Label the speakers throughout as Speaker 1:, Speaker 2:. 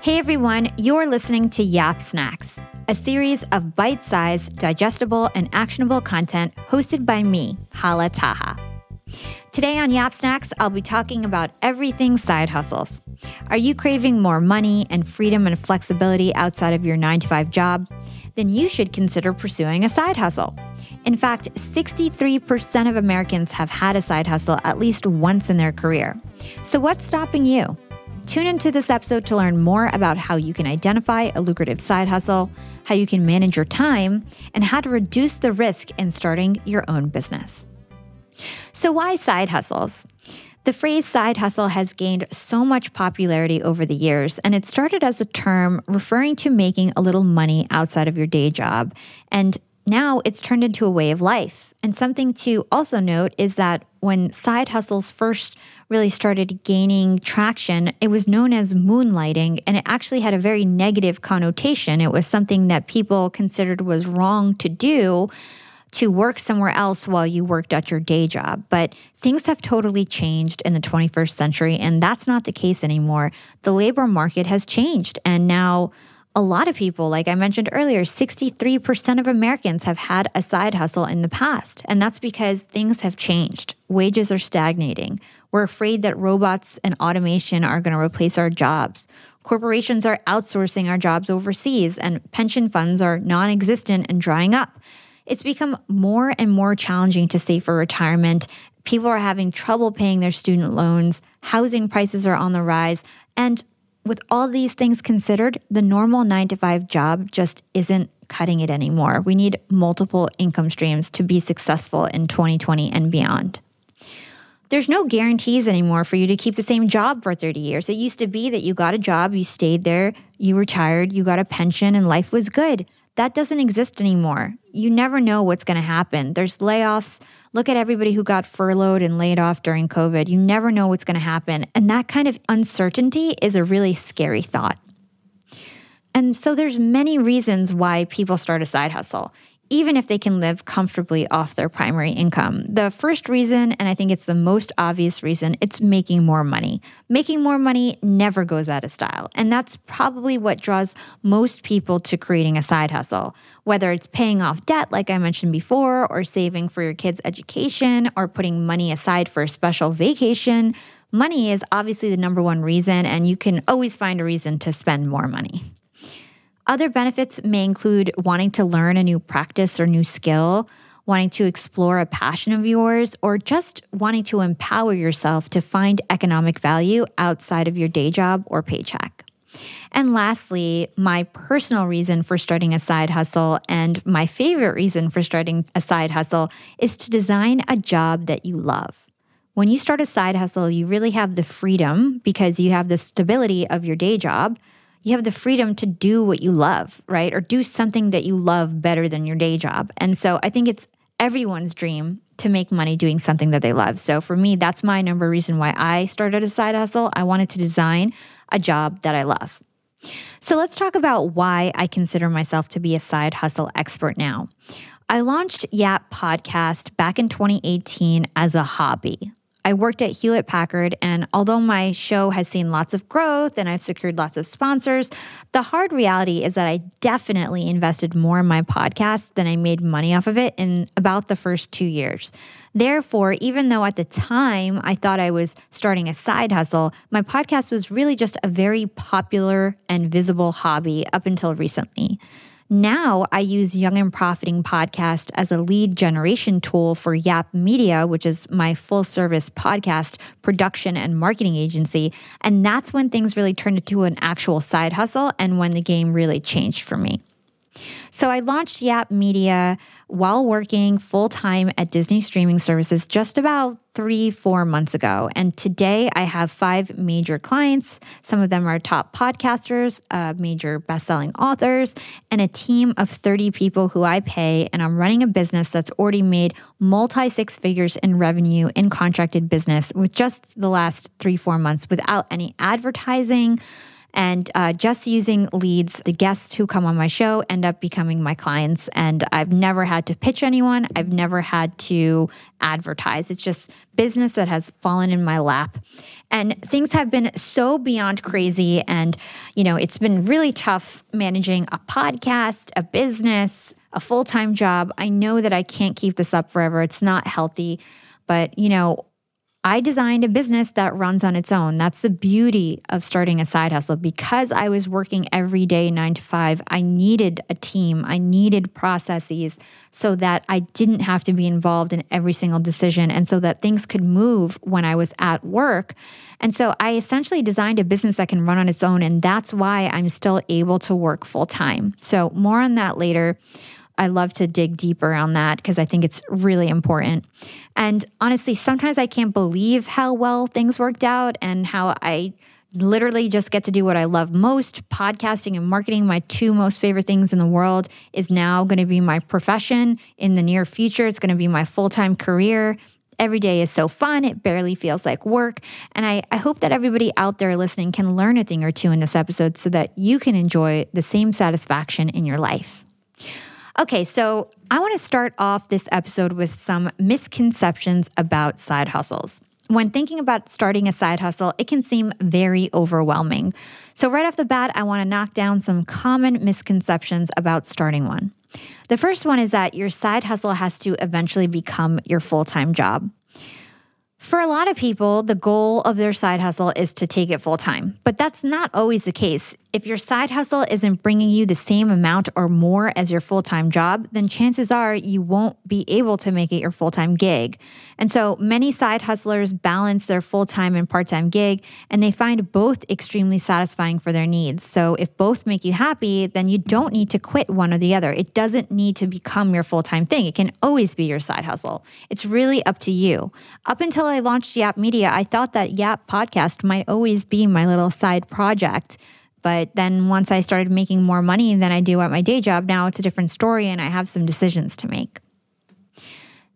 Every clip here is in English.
Speaker 1: Hey everyone, you're listening to Yap Snacks, a series of bite sized, digestible, and actionable content hosted by me, Hala Taha. Today on Yap Snacks, I'll be talking about everything side hustles. Are you craving more money and freedom and flexibility outside of your 9 to 5 job? Then you should consider pursuing a side hustle. In fact, 63% of Americans have had a side hustle at least once in their career. So, what's stopping you? Tune into this episode to learn more about how you can identify a lucrative side hustle, how you can manage your time, and how to reduce the risk in starting your own business. So, why side hustles? The phrase side hustle has gained so much popularity over the years, and it started as a term referring to making a little money outside of your day job. And now it's turned into a way of life. And something to also note is that when side hustles first really started gaining traction, it was known as moonlighting, and it actually had a very negative connotation. It was something that people considered was wrong to do to work somewhere else while you worked at your day job. But things have totally changed in the 21st century, and that's not the case anymore. The labor market has changed, and now a lot of people, like I mentioned earlier, 63% of Americans have had a side hustle in the past. And that's because things have changed. Wages are stagnating. We're afraid that robots and automation are going to replace our jobs. Corporations are outsourcing our jobs overseas, and pension funds are non existent and drying up. It's become more and more challenging to save for retirement. People are having trouble paying their student loans. Housing prices are on the rise. And with all these things considered, the normal nine to five job just isn't cutting it anymore. We need multiple income streams to be successful in 2020 and beyond. There's no guarantees anymore for you to keep the same job for 30 years. It used to be that you got a job, you stayed there, you retired, you got a pension, and life was good. That doesn't exist anymore. You never know what's going to happen. There's layoffs. Look at everybody who got furloughed and laid off during COVID. You never know what's going to happen. And that kind of uncertainty is a really scary thought. And so there's many reasons why people start a side hustle even if they can live comfortably off their primary income. The first reason, and I think it's the most obvious reason, it's making more money. Making more money never goes out of style. And that's probably what draws most people to creating a side hustle, whether it's paying off debt, like I mentioned before, or saving for your kids' education, or putting money aside for a special vacation. Money is obviously the number one reason, and you can always find a reason to spend more money. Other benefits may include wanting to learn a new practice or new skill, wanting to explore a passion of yours, or just wanting to empower yourself to find economic value outside of your day job or paycheck. And lastly, my personal reason for starting a side hustle and my favorite reason for starting a side hustle is to design a job that you love. When you start a side hustle, you really have the freedom because you have the stability of your day job you have the freedom to do what you love, right? Or do something that you love better than your day job. And so I think it's everyone's dream to make money doing something that they love. So for me, that's my number reason why I started a side hustle. I wanted to design a job that I love. So let's talk about why I consider myself to be a side hustle expert now. I launched Yap Podcast back in 2018 as a hobby. I worked at Hewlett Packard, and although my show has seen lots of growth and I've secured lots of sponsors, the hard reality is that I definitely invested more in my podcast than I made money off of it in about the first two years. Therefore, even though at the time I thought I was starting a side hustle, my podcast was really just a very popular and visible hobby up until recently. Now I use Young and Profiting podcast as a lead generation tool for Yap Media, which is my full service podcast production and marketing agency. And that's when things really turned into an actual side hustle and when the game really changed for me. So I launched Yap Media while working full time at Disney streaming services just about three, four months ago. And today I have five major clients. Some of them are top podcasters, uh, major best selling authors, and a team of 30 people who I pay. And I'm running a business that's already made multi six figures in revenue in contracted business with just the last three, four months without any advertising And uh, just using leads, the guests who come on my show end up becoming my clients. And I've never had to pitch anyone, I've never had to advertise. It's just business that has fallen in my lap. And things have been so beyond crazy. And, you know, it's been really tough managing a podcast, a business, a full time job. I know that I can't keep this up forever. It's not healthy. But, you know, I designed a business that runs on its own. That's the beauty of starting a side hustle. Because I was working every day, nine to five, I needed a team, I needed processes so that I didn't have to be involved in every single decision and so that things could move when I was at work. And so I essentially designed a business that can run on its own. And that's why I'm still able to work full time. So, more on that later. I love to dig deeper on that because I think it's really important. And honestly, sometimes I can't believe how well things worked out and how I literally just get to do what I love most. Podcasting and marketing, my two most favorite things in the world, is now going to be my profession in the near future. It's going to be my full time career. Every day is so fun. It barely feels like work. And I, I hope that everybody out there listening can learn a thing or two in this episode so that you can enjoy the same satisfaction in your life. Okay, so I want to start off this episode with some misconceptions about side hustles. When thinking about starting a side hustle, it can seem very overwhelming. So, right off the bat, I want to knock down some common misconceptions about starting one. The first one is that your side hustle has to eventually become your full time job. For a lot of people, the goal of their side hustle is to take it full time, but that's not always the case. If your side hustle isn't bringing you the same amount or more as your full time job, then chances are you won't be able to make it your full time gig. And so many side hustlers balance their full time and part time gig, and they find both extremely satisfying for their needs. So if both make you happy, then you don't need to quit one or the other. It doesn't need to become your full time thing, it can always be your side hustle. It's really up to you. Up until I launched Yap Media, I thought that Yap Podcast might always be my little side project. But then once I started making more money than I do at my day job, now it's a different story and I have some decisions to make.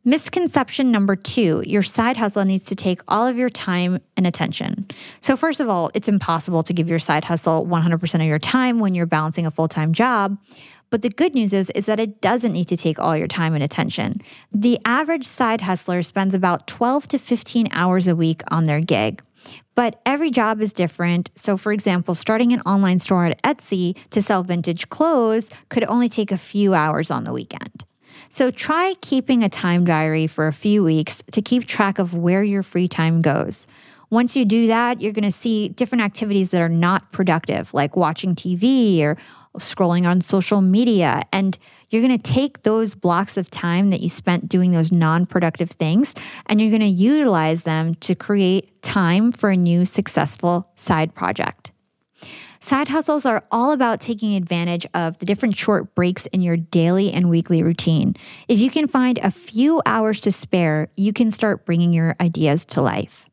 Speaker 1: Misconception number two your side hustle needs to take all of your time and attention. So, first of all, it's impossible to give your side hustle 100% of your time when you're balancing a full time job. But the good news is, is that it doesn't need to take all your time and attention. The average side hustler spends about 12 to 15 hours a week on their gig. But every job is different. So, for example, starting an online store at Etsy to sell vintage clothes could only take a few hours on the weekend. So, try keeping a time diary for a few weeks to keep track of where your free time goes. Once you do that, you're going to see different activities that are not productive, like watching TV or scrolling on social media. And you're going to take those blocks of time that you spent doing those non productive things and you're going to utilize them to create time for a new successful side project. Side hustles are all about taking advantage of the different short breaks in your daily and weekly routine. If you can find a few hours to spare, you can start bringing your ideas to life.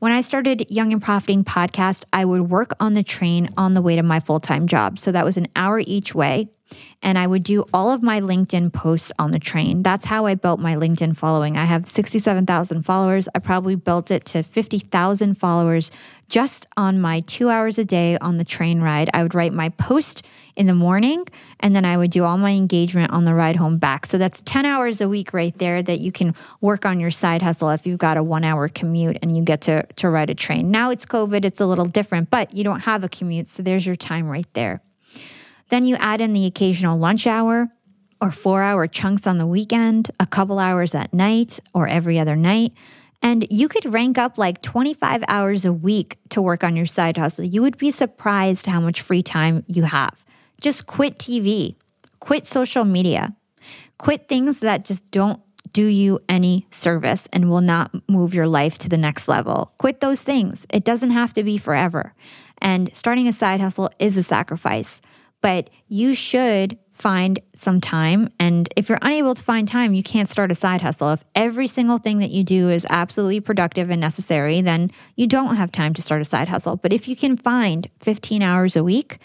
Speaker 1: When I started Young and Profiting podcast, I would work on the train on the way to my full time job. So that was an hour each way and I would do all of my LinkedIn posts on the train. That's how I built my LinkedIn following. I have 67,000 followers. I probably built it to 50,000 followers just on my two hours a day on the train ride. I would write my post in the morning and then I would do all my engagement on the ride home back. So that's 10 hours a week right there that you can work on your side hustle if you've got a one hour commute and you get to, to ride a train. Now it's COVID, it's a little different, but you don't have a commute. So there's your time right there. Then you add in the occasional lunch hour or four hour chunks on the weekend, a couple hours at night or every other night. And you could rank up like 25 hours a week to work on your side hustle. You would be surprised how much free time you have. Just quit TV, quit social media, quit things that just don't do you any service and will not move your life to the next level. Quit those things. It doesn't have to be forever. And starting a side hustle is a sacrifice but you should find some time. And if you're unable to find time, you can't start a side hustle. If every single thing that you do is absolutely productive and necessary, then you don't have time to start a side hustle. But if you can find 15 hours a week,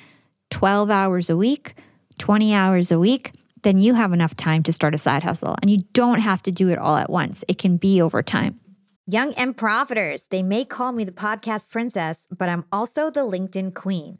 Speaker 1: 12 hours a week, 20 hours a week, then you have enough time to start a side hustle. And you don't have to do it all at once, it can be over time. Young and profiters, they may call me the podcast princess, but I'm also the LinkedIn queen.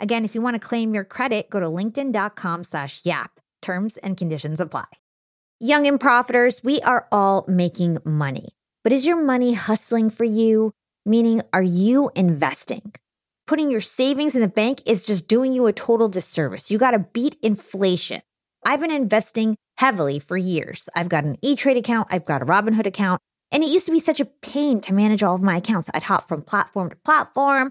Speaker 1: Again, if you want to claim your credit, go to linkedin.com slash yap. Terms and conditions apply. Young and profiters, we are all making money. But is your money hustling for you? Meaning, are you investing? Putting your savings in the bank is just doing you a total disservice. You got to beat inflation. I've been investing heavily for years. I've got an E Trade account, I've got a Robinhood account, and it used to be such a pain to manage all of my accounts. I'd hop from platform to platform.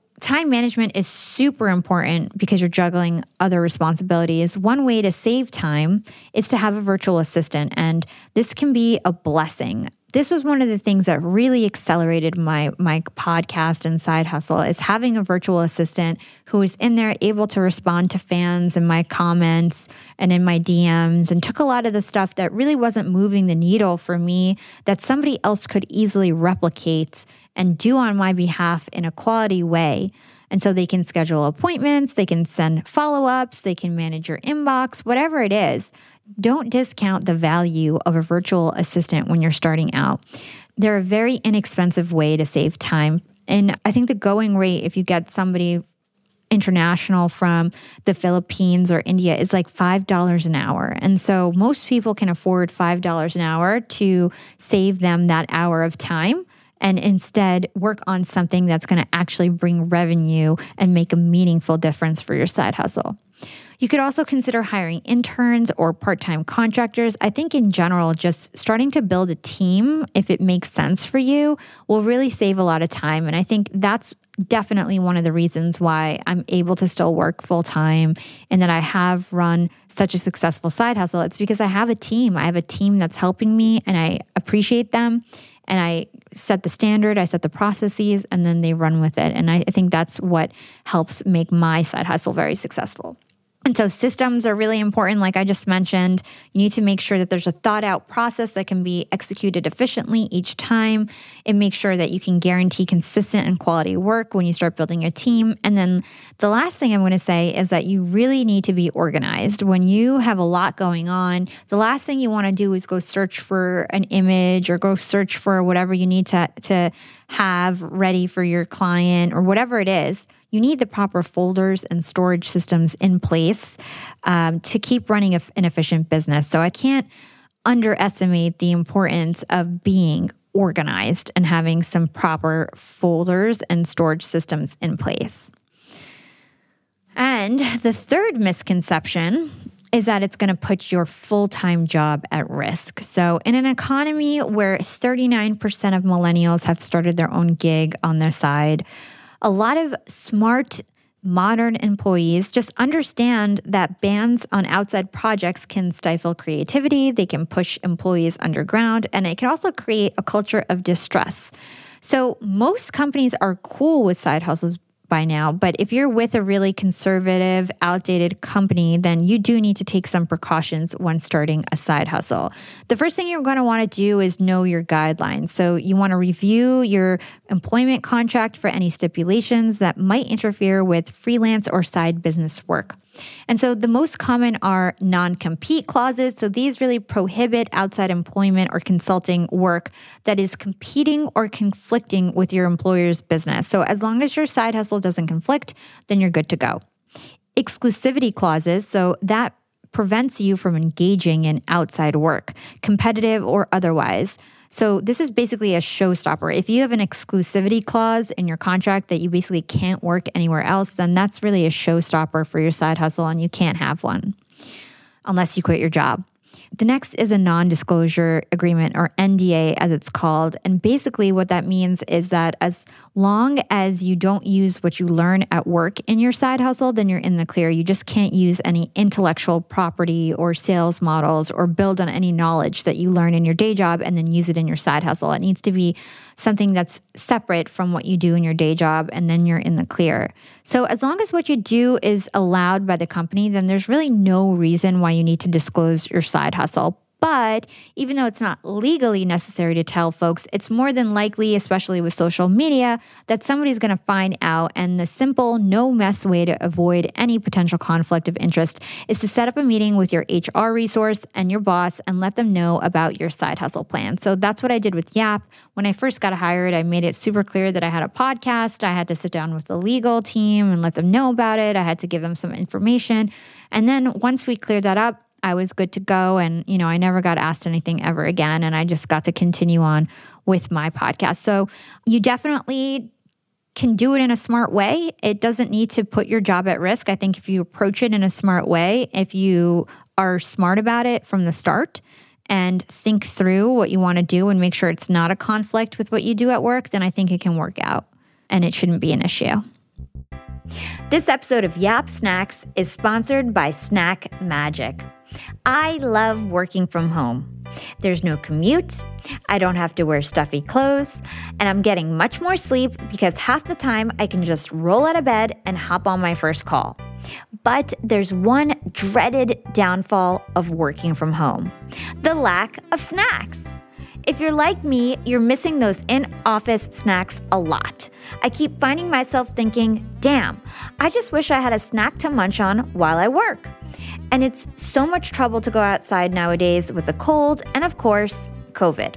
Speaker 1: time management is super important because you're juggling other responsibilities. One way to save time is to have a virtual assistant, and this can be a blessing. This was one of the things that really accelerated my my podcast and side hustle is having a virtual assistant who was in there able to respond to fans and my comments and in my DMs and took a lot of the stuff that really wasn't moving the needle for me that somebody else could easily replicate and do on my behalf in a quality way. And so they can schedule appointments, they can send follow ups, they can manage your inbox, whatever it is. Don't discount the value of a virtual assistant when you're starting out. They're a very inexpensive way to save time. And I think the going rate, if you get somebody international from the Philippines or India is like $5 an hour. And so most people can afford $5 an hour to save them that hour of time and instead work on something that's going to actually bring revenue and make a meaningful difference for your side hustle. You could also consider hiring interns or part time contractors. I think, in general, just starting to build a team, if it makes sense for you, will really save a lot of time. And I think that's definitely one of the reasons why I'm able to still work full time and that I have run such a successful side hustle. It's because I have a team. I have a team that's helping me and I appreciate them and I set the standard, I set the processes, and then they run with it. And I, I think that's what helps make my side hustle very successful. And so systems are really important. Like I just mentioned, you need to make sure that there's a thought out process that can be executed efficiently each time. It makes sure that you can guarantee consistent and quality work when you start building your team. And then the last thing I'm going to say is that you really need to be organized. When you have a lot going on, the last thing you want to do is go search for an image or go search for whatever you need to, to have ready for your client or whatever it is you need the proper folders and storage systems in place um, to keep running an efficient business. So I can't underestimate the importance of being organized and having some proper folders and storage systems in place. And the third misconception is that it's going to put your full time job at risk. So, in an economy where 39% of millennials have started their own gig on their side, a lot of smart modern employees just understand that bans on outside projects can stifle creativity, they can push employees underground, and it can also create a culture of distress. So, most companies are cool with side hustles by now. But if you're with a really conservative, outdated company, then you do need to take some precautions when starting a side hustle. The first thing you're going to want to do is know your guidelines. So you want to review your employment contract for any stipulations that might interfere with freelance or side business work. And so the most common are non compete clauses. So these really prohibit outside employment or consulting work that is competing or conflicting with your employer's business. So as long as your side hustle doesn't conflict, then you're good to go. Exclusivity clauses. So that prevents you from engaging in outside work, competitive or otherwise. So this is basically a showstopper. If you have an exclusivity clause in your contract that you basically can't work anywhere else, then that's really a showstopper for your side hustle and you can't have one unless you quit your job. The next is a non disclosure agreement or NDA as it's called. And basically, what that means is that as long as you don't use what you learn at work in your side hustle, then you're in the clear. You just can't use any intellectual property or sales models or build on any knowledge that you learn in your day job and then use it in your side hustle. It needs to be something that's separate from what you do in your day job, and then you're in the clear. So, as long as what you do is allowed by the company, then there's really no reason why you need to disclose your side hustle. But even though it's not legally necessary to tell folks, it's more than likely, especially with social media, that somebody's going to find out. And the simple, no mess way to avoid any potential conflict of interest is to set up a meeting with your HR resource and your boss and let them know about your side hustle plan. So that's what I did with Yap. When I first got hired, I made it super clear that I had a podcast. I had to sit down with the legal team and let them know about it. I had to give them some information. And then once we cleared that up, I was good to go. And, you know, I never got asked anything ever again. And I just got to continue on with my podcast. So you definitely can do it in a smart way. It doesn't need to put your job at risk. I think if you approach it in a smart way, if you are smart about it from the start and think through what you want to do and make sure it's not a conflict with what you do at work, then I think it can work out and it shouldn't be an issue. This episode of Yap Snacks is sponsored by Snack Magic. I love working from home. There's no commute. I don't have to wear stuffy clothes. And I'm getting much more sleep because half the time I can just roll out of bed and hop on my first call. But there's one dreaded downfall of working from home the lack of snacks. If you're like me, you're missing those in office snacks a lot. I keep finding myself thinking, damn, I just wish I had a snack to munch on while I work. And it's so much trouble to go outside nowadays with the cold and, of course, COVID.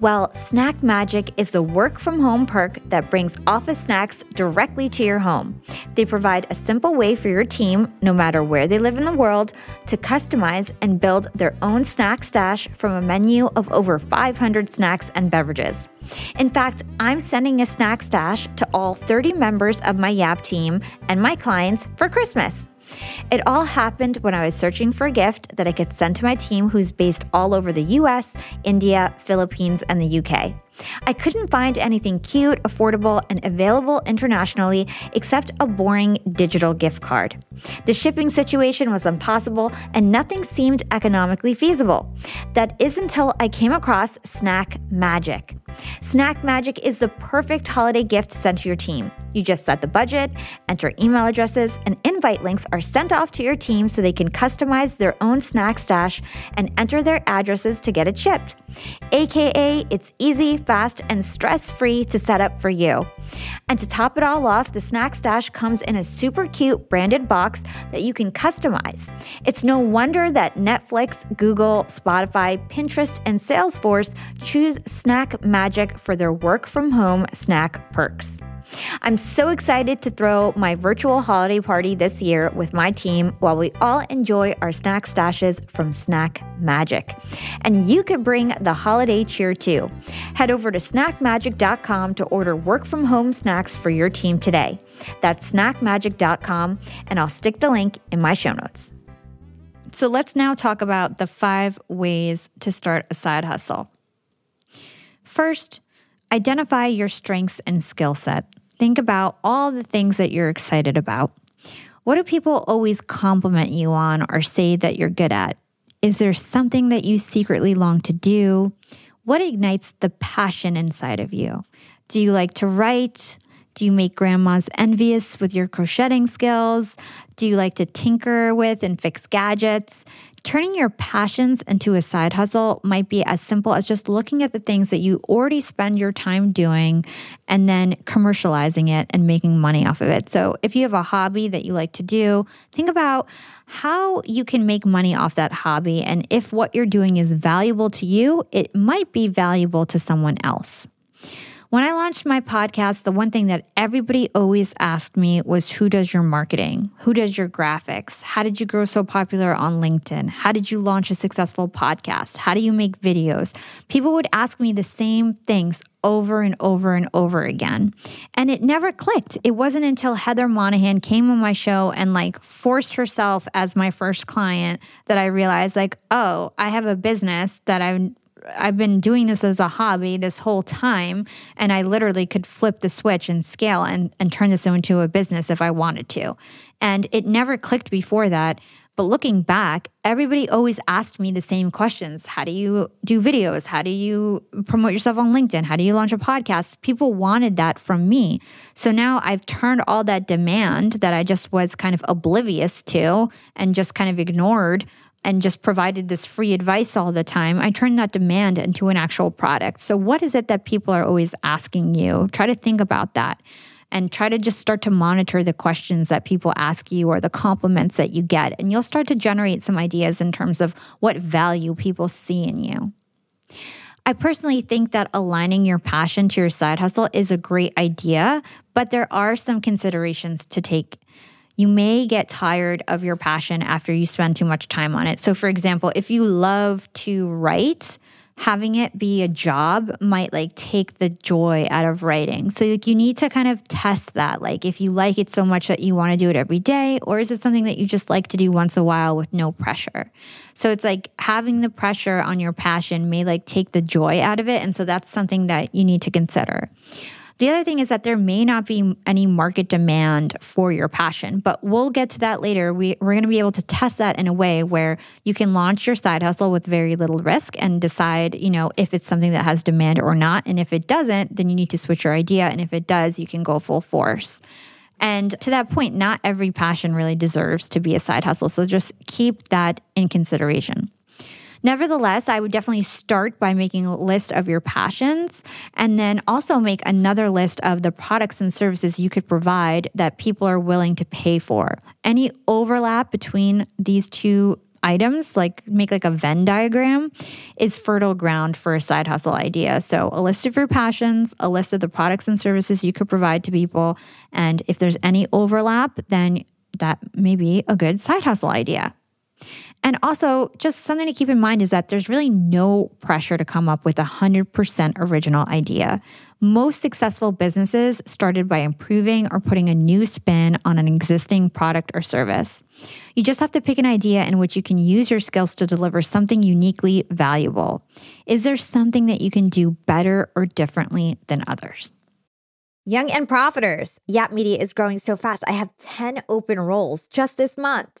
Speaker 1: Well, Snack Magic is the work from home perk that brings office snacks directly to your home. They provide a simple way for your team, no matter where they live in the world, to customize and build their own snack stash from a menu of over 500 snacks and beverages. In fact, I'm sending a snack stash to all 30 members of my Yap team and my clients for Christmas. It all happened when I was searching for a gift that I could send to my team who's based all over the US, India, Philippines, and the UK. I couldn't find anything cute, affordable, and available internationally except a boring digital gift card. The shipping situation was impossible and nothing seemed economically feasible. That is until I came across Snack Magic. Snack Magic is the perfect holiday gift to send to your team. You just set the budget, enter email addresses, and invite links are sent off to your team so they can customize their own snack stash and enter their addresses to get it shipped. AKA, it's easy, fast, and stress free to set up for you. And to top it all off, the Snack Stash comes in a super cute branded box that you can customize. It's no wonder that Netflix, Google, Spotify, Pinterest, and Salesforce choose Snack Magic for their work from home snack perks. I'm so excited to throw my virtual holiday party this year with my team while we all enjoy our snack stashes from Snack Magic. And you could bring the holiday cheer too. Head over to snackmagic.com to order work from home snacks for your team today. That's snackmagic.com, and I'll stick the link in my show notes. So let's now talk about the five ways to start a side hustle. First, identify your strengths and skill set. Think about all the things that you're excited about. What do people always compliment you on or say that you're good at? Is there something that you secretly long to do? What ignites the passion inside of you? Do you like to write? Do you make grandmas envious with your crocheting skills? Do you like to tinker with and fix gadgets? Turning your passions into a side hustle might be as simple as just looking at the things that you already spend your time doing and then commercializing it and making money off of it. So, if you have a hobby that you like to do, think about how you can make money off that hobby. And if what you're doing is valuable to you, it might be valuable to someone else. When I launched my podcast, the one thing that everybody always asked me was who does your marketing? Who does your graphics? How did you grow so popular on LinkedIn? How did you launch a successful podcast? How do you make videos? People would ask me the same things over and over and over again. And it never clicked. It wasn't until Heather Monahan came on my show and like forced herself as my first client that I realized like, oh, I have a business that I'm I've been doing this as a hobby this whole time, and I literally could flip the switch and scale and, and turn this into a business if I wanted to. And it never clicked before that. But looking back, everybody always asked me the same questions. How do you do videos? How do you promote yourself on LinkedIn? How do you launch a podcast? People wanted that from me. So now I've turned all that demand that I just was kind of oblivious to and just kind of ignored and just provided this free advice all the time, I turned that demand into an actual product. So, what is it that people are always asking you? Try to think about that and try to just start to monitor the questions that people ask you or the compliments that you get. And you'll start to generate some ideas in terms of what value people see in you. I personally think that aligning your passion to your side hustle is a great idea, but there are some considerations to take you may get tired of your passion after you spend too much time on it. So, for example, if you love to write, having it be a job might like take the joy out of writing. So like you need to kind of test that. Like if you like it so much that you want to do it every day or is it something that you just like to do once a while with no pressure? So it's like having the pressure on your passion may like take the joy out of it and so that's something that you need to consider. The other thing is that there may not be any market demand for your passion, but we'll get to that later. We, we're going to be able to test that in a way where you can launch your side hustle with very little risk and decide, you know, if it's something that has demand or not. And if it doesn't, then you need to switch your idea. And if it does, you can go full force. And to that point, not every passion really deserves to be a side hustle. So just keep that in consideration. Nevertheless, I would definitely start by making a list of your passions and then also make another list of the products and services you could provide that people are willing to pay for. Any overlap between these two items, like make like a Venn diagram, is fertile ground for a side hustle idea. So, a list of your passions, a list of the products and services you could provide to people. And if there's any overlap, then that may be a good side hustle idea. And also, just something to keep in mind is that there's really no pressure to come up with a 100% original idea. Most successful businesses started by improving or putting a new spin on an existing product or service. You just have to pick an idea in which you can use your skills to deliver something uniquely valuable. Is there something that you can do better or differently than others?
Speaker 2: Young and Profiters. Yap Media is growing so fast. I have 10 open roles just this month.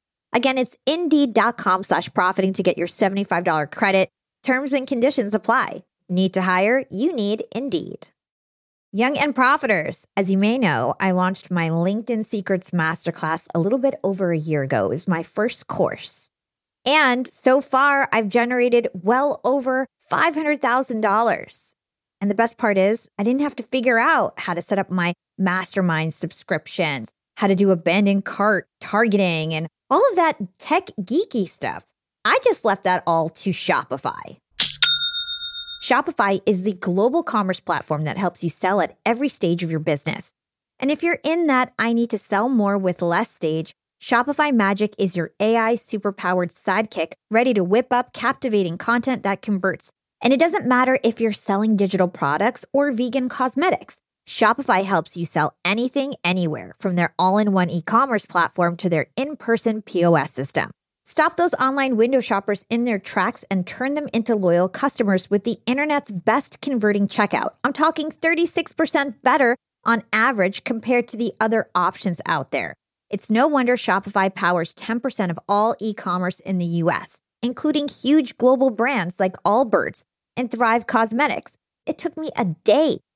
Speaker 2: Again, it's indeed.com slash profiting to get your $75 credit. Terms and conditions apply. Need to hire? You need Indeed. Young and Profiters. As you may know, I launched my LinkedIn Secrets Masterclass a little bit over a year ago. It was my first course. And so far, I've generated well over $500,000. And the best part is, I didn't have to figure out how to set up my mastermind subscriptions, how to do abandoned cart targeting, and all of that tech geeky stuff. I just left that all to Shopify. Shopify is the global commerce platform that helps you sell at every stage of your business. And if you're in that I need to sell more with less stage, Shopify Magic is your AI superpowered sidekick ready to whip up captivating content that converts. And it doesn't matter if you're selling digital products or vegan cosmetics. Shopify helps you sell anything, anywhere, from their all in one e commerce platform to their in person POS system. Stop those online window shoppers in their tracks and turn them into loyal customers with the internet's best converting checkout. I'm talking 36% better on average compared to the other options out there. It's no wonder Shopify powers 10% of all e commerce in the US, including huge global brands like Allbirds and Thrive Cosmetics. It took me a day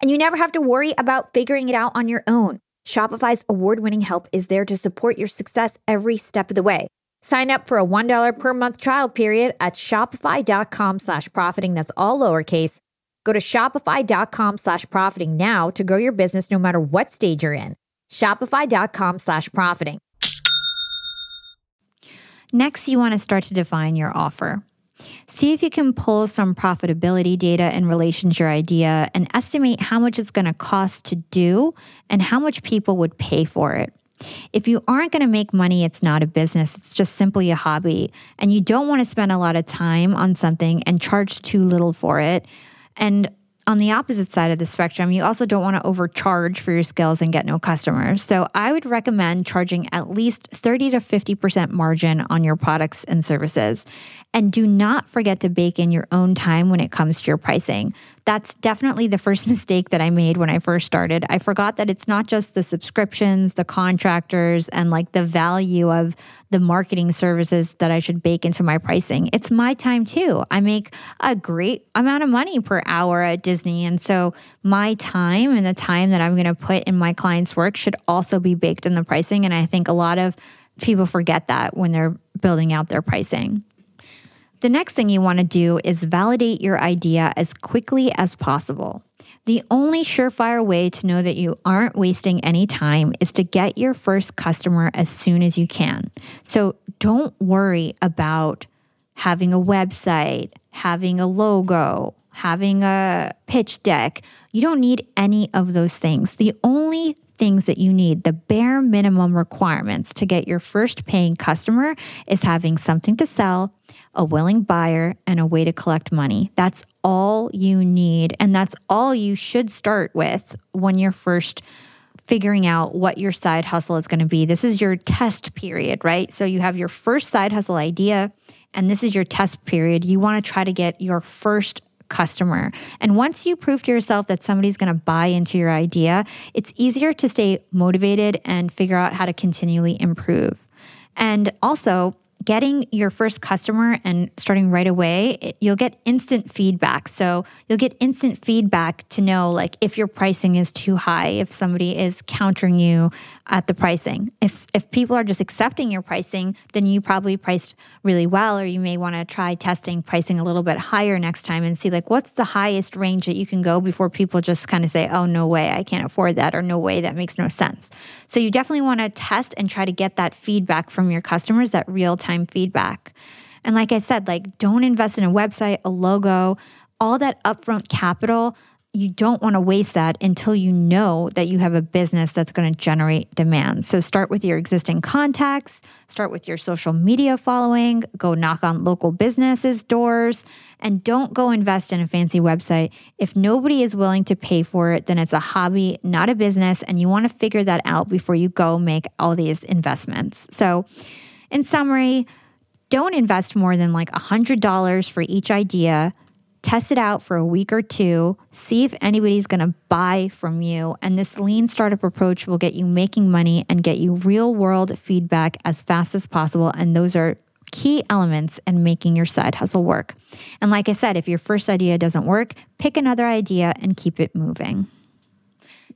Speaker 2: And you never have to worry about figuring it out on your own. Shopify's award winning help is there to support your success every step of the way. Sign up for a $1 per month trial period at shopify.com slash profiting. That's all lowercase. Go to shopify.com slash profiting now to grow your business no matter what stage you're in. Shopify.com slash profiting.
Speaker 1: Next, you want to start to define your offer. See if you can pull some profitability data in relation to your idea and estimate how much it's going to cost to do and how much people would pay for it. If you aren't going to make money, it's not a business, it's just simply a hobby. And you don't want to spend a lot of time on something and charge too little for it. And on the opposite side of the spectrum, you also don't want to overcharge for your skills and get no customers. So I would recommend charging at least 30 to 50% margin on your products and services. And do not forget to bake in your own time when it comes to your pricing. That's definitely the first mistake that I made when I first started. I forgot that it's not just the subscriptions, the contractors, and like the value of the marketing services that I should bake into my pricing. It's my time too. I make a great amount of money per hour at Disney. And so my time and the time that I'm going to put in my clients' work should also be baked in the pricing. And I think a lot of people forget that when they're building out their pricing. The next thing you want to do is validate your idea as quickly as possible. The only surefire way to know that you aren't wasting any time is to get your first customer as soon as you can. So don't worry about having a website, having a logo, having a pitch deck. You don't need any of those things. The only things that you need, the bare minimum requirements to get your first paying customer is having something to sell, a willing buyer, and a way to collect money. That's all you need. And that's all you should start with when you're first figuring out what your side hustle is going to be. This is your test period, right? So you have your first side hustle idea, and this is your test period. You want to try to get your first customer. And once you prove to yourself that somebody's going to buy into your idea, it's easier to stay motivated and figure out how to continually improve. And also, getting your first customer and starting right away, you'll get instant feedback. So you'll get instant feedback to know like if your pricing is too high, if somebody is countering you at the pricing. If if people are just accepting your pricing, then you probably priced really well or you may want to try testing pricing a little bit higher next time and see like what's the highest range that you can go before people just kind of say, "Oh, no way, I can't afford that," or "No way, that makes no sense." So you definitely want to test and try to get that feedback from your customers, that real-time feedback. And like I said, like don't invest in a website, a logo, all that upfront capital you don't want to waste that until you know that you have a business that's going to generate demand. So start with your existing contacts, start with your social media following, go knock on local businesses' doors, and don't go invest in a fancy website. If nobody is willing to pay for it, then it's a hobby, not a business, and you want to figure that out before you go make all these investments. So, in summary, don't invest more than like $100 for each idea test it out for a week or two, see if anybody's going to buy from you. And this lean startup approach will get you making money and get you real world feedback as fast as possible. And those are key elements in making your side hustle work. And like I said, if your first idea doesn't work, pick another idea and keep it moving.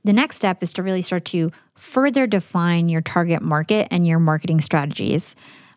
Speaker 1: The next step is to really start to further define your target market and your marketing strategies.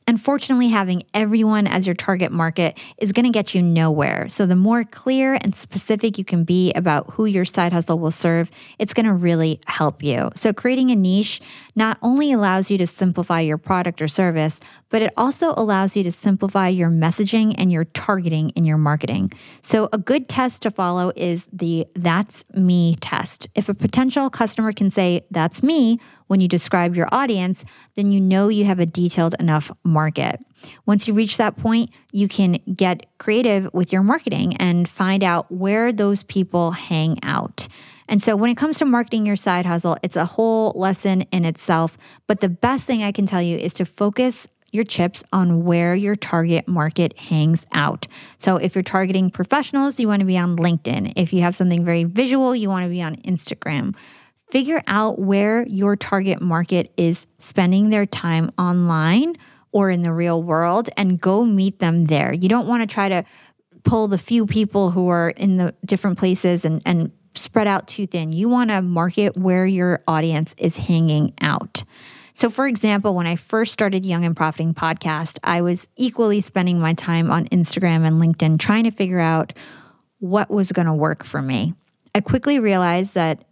Speaker 1: Unfortunately, having everyone as your target market is going to get you nowhere. So, the more clear and specific you can be about who your side hustle will serve, it's going to really help you. So, creating a niche not only allows you to simplify your product or service, but it also allows you to simplify your messaging and your targeting in your marketing. So, a good test to follow is the That's Me test. If a potential customer can say, That's me, when you describe your audience, then you know you have a detailed enough market. Once you reach that point, you can get creative with your marketing and find out where those people hang out. And so when it comes to marketing your side hustle, it's a whole lesson in itself. But the best thing I can tell you is to focus your chips on where your target market hangs out. So if you're targeting professionals, you want to be on LinkedIn. If you have something very visual, you want to be on Instagram. Figure out where your target market is spending their time online or in the real world and go meet them there. You don't want to try to pull the few people who are in the different places and, and spread out too thin. You want to market where your audience is hanging out. So, for example, when I first started Young and Profiting podcast, I was equally spending my time on Instagram and LinkedIn trying to figure out what was going to work for me. I quickly realized that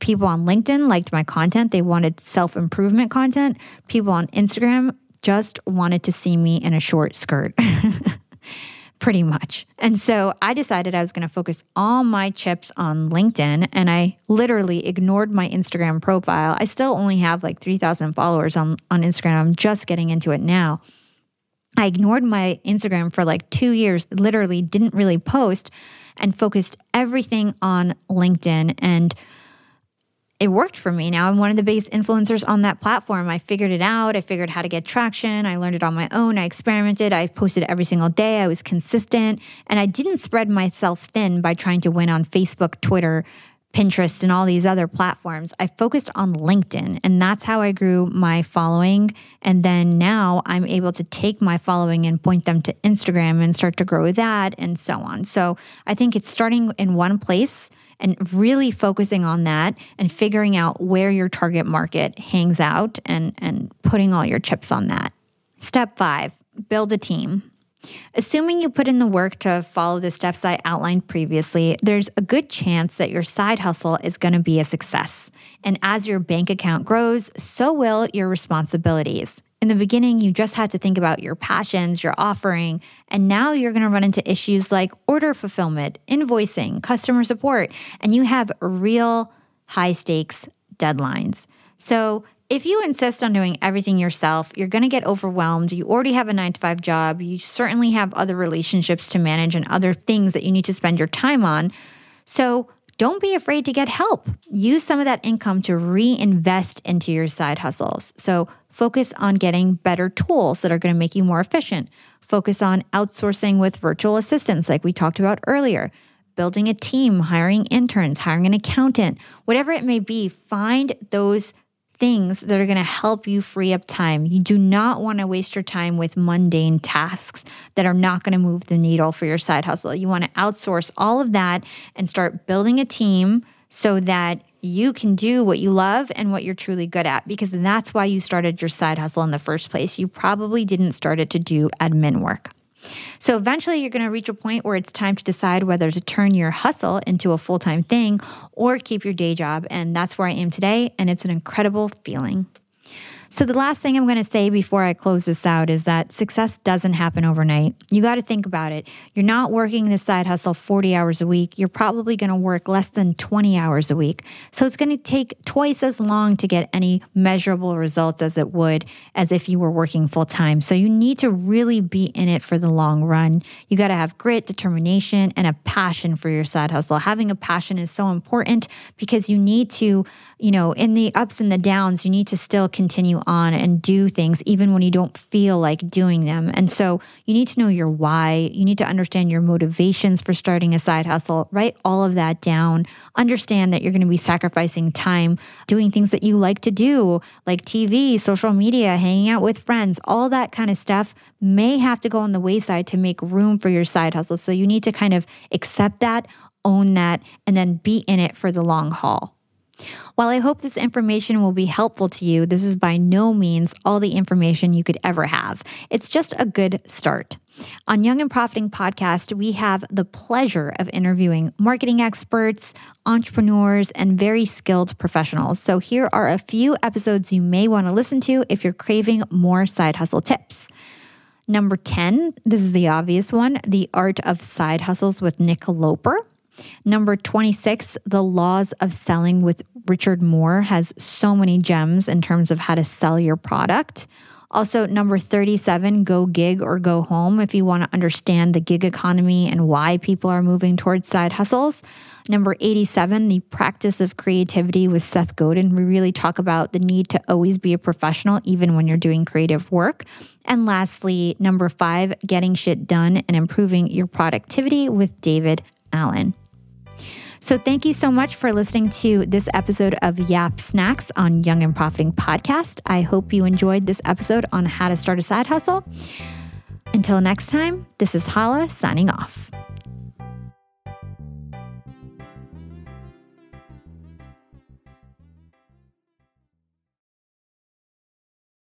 Speaker 1: people on LinkedIn liked my content, they wanted self improvement content. People on Instagram just wanted to see me in a short skirt. pretty much. And so I decided I was going to focus all my chips on LinkedIn and I literally ignored my Instagram profile. I still only have like 3,000 followers on, on Instagram. I'm just getting into it now. I ignored my Instagram for like two years, literally didn't really post and focused everything on LinkedIn. And it worked for me. Now I'm one of the biggest influencers on that platform. I figured it out. I figured how to get traction. I learned it on my own. I experimented. I posted every single day. I was consistent. And I didn't spread myself thin by trying to win on Facebook, Twitter, Pinterest, and all these other platforms. I focused on LinkedIn, and that's how I grew my following. And then now I'm able to take my following and point them to Instagram and start to grow that and so on. So I think it's starting in one place and really focusing on that and figuring out where your target market hangs out and, and putting all your chips on that. Step five, build a team. Assuming you put in the work to follow the steps I outlined previously, there's a good chance that your side hustle is going to be a success. And as your bank account grows, so will your responsibilities. In the beginning, you just had to think about your passions, your offering, and now you're going to run into issues like order fulfillment, invoicing, customer support, and you have real high stakes deadlines. So, if you insist on doing everything yourself, you're going to get overwhelmed. You already have a nine to five job. You certainly have other relationships to manage and other things that you need to spend your time on. So, don't be afraid to get help. Use some of that income to reinvest into your side hustles. So, Focus on getting better tools that are going to make you more efficient. Focus on outsourcing with virtual assistants, like we talked about earlier. Building a team, hiring interns, hiring an accountant, whatever it may be, find those things that are going to help you free up time. You do not want to waste your time with mundane tasks that are not going to move the needle for your side hustle. You want to outsource all of that and start building a team so that you can do what you love and what you're truly good at because that's why you started your side hustle in the first place. You probably didn't start it to do admin work. So eventually, you're going to reach a point where it's time to decide whether to turn your hustle into a full time thing or keep your day job. And that's where I am today. And it's an incredible feeling. So, the last thing I'm going to say before I close this out is that success doesn't happen overnight. You got to think about it. You're not working this side hustle 40 hours a week. You're probably going to work less than 20 hours a week. So, it's going to take twice as long to get any measurable results as it would as if you were working full time. So, you need to really be in it for the long run. You got to have grit, determination, and a passion for your side hustle. Having a passion is so important because you need to, you know, in the ups and the downs, you need to still continue on and do things even when you don't feel like doing them. And so you need to know your why. You need to understand your motivations for starting a side hustle. Write all of that down. Understand that you're going to be sacrificing time doing things that you like to do, like TV, social media, hanging out with friends, all that kind of stuff may have to go on the wayside to make room for your side hustle. So you need to kind of accept that, own that, and then be in it for the long haul. While I hope this information will be helpful to you, this is by no means all the information you could ever have. It's just a good start. On Young and Profiting podcast, we have the pleasure of interviewing marketing experts, entrepreneurs, and very skilled professionals. So here are a few episodes you may want to listen to if you're craving more side hustle tips. Number 10, this is the obvious one The Art of Side Hustles with Nick Loper. Number 26, The Laws of Selling with Richard Moore has so many gems in terms of how to sell your product. Also, number 37, Go Gig or Go Home, if you want to understand the gig economy and why people are moving towards side hustles. Number 87, The Practice of Creativity with Seth Godin. We really talk about the need to always be a professional, even when you're doing creative work. And lastly, number five, Getting Shit Done and Improving Your Productivity with David Allen. So, thank you so much for listening to this episode of Yap Snacks on Young and Profiting Podcast. I hope you enjoyed this episode on how to start a side hustle. Until next time, this is Hala signing off.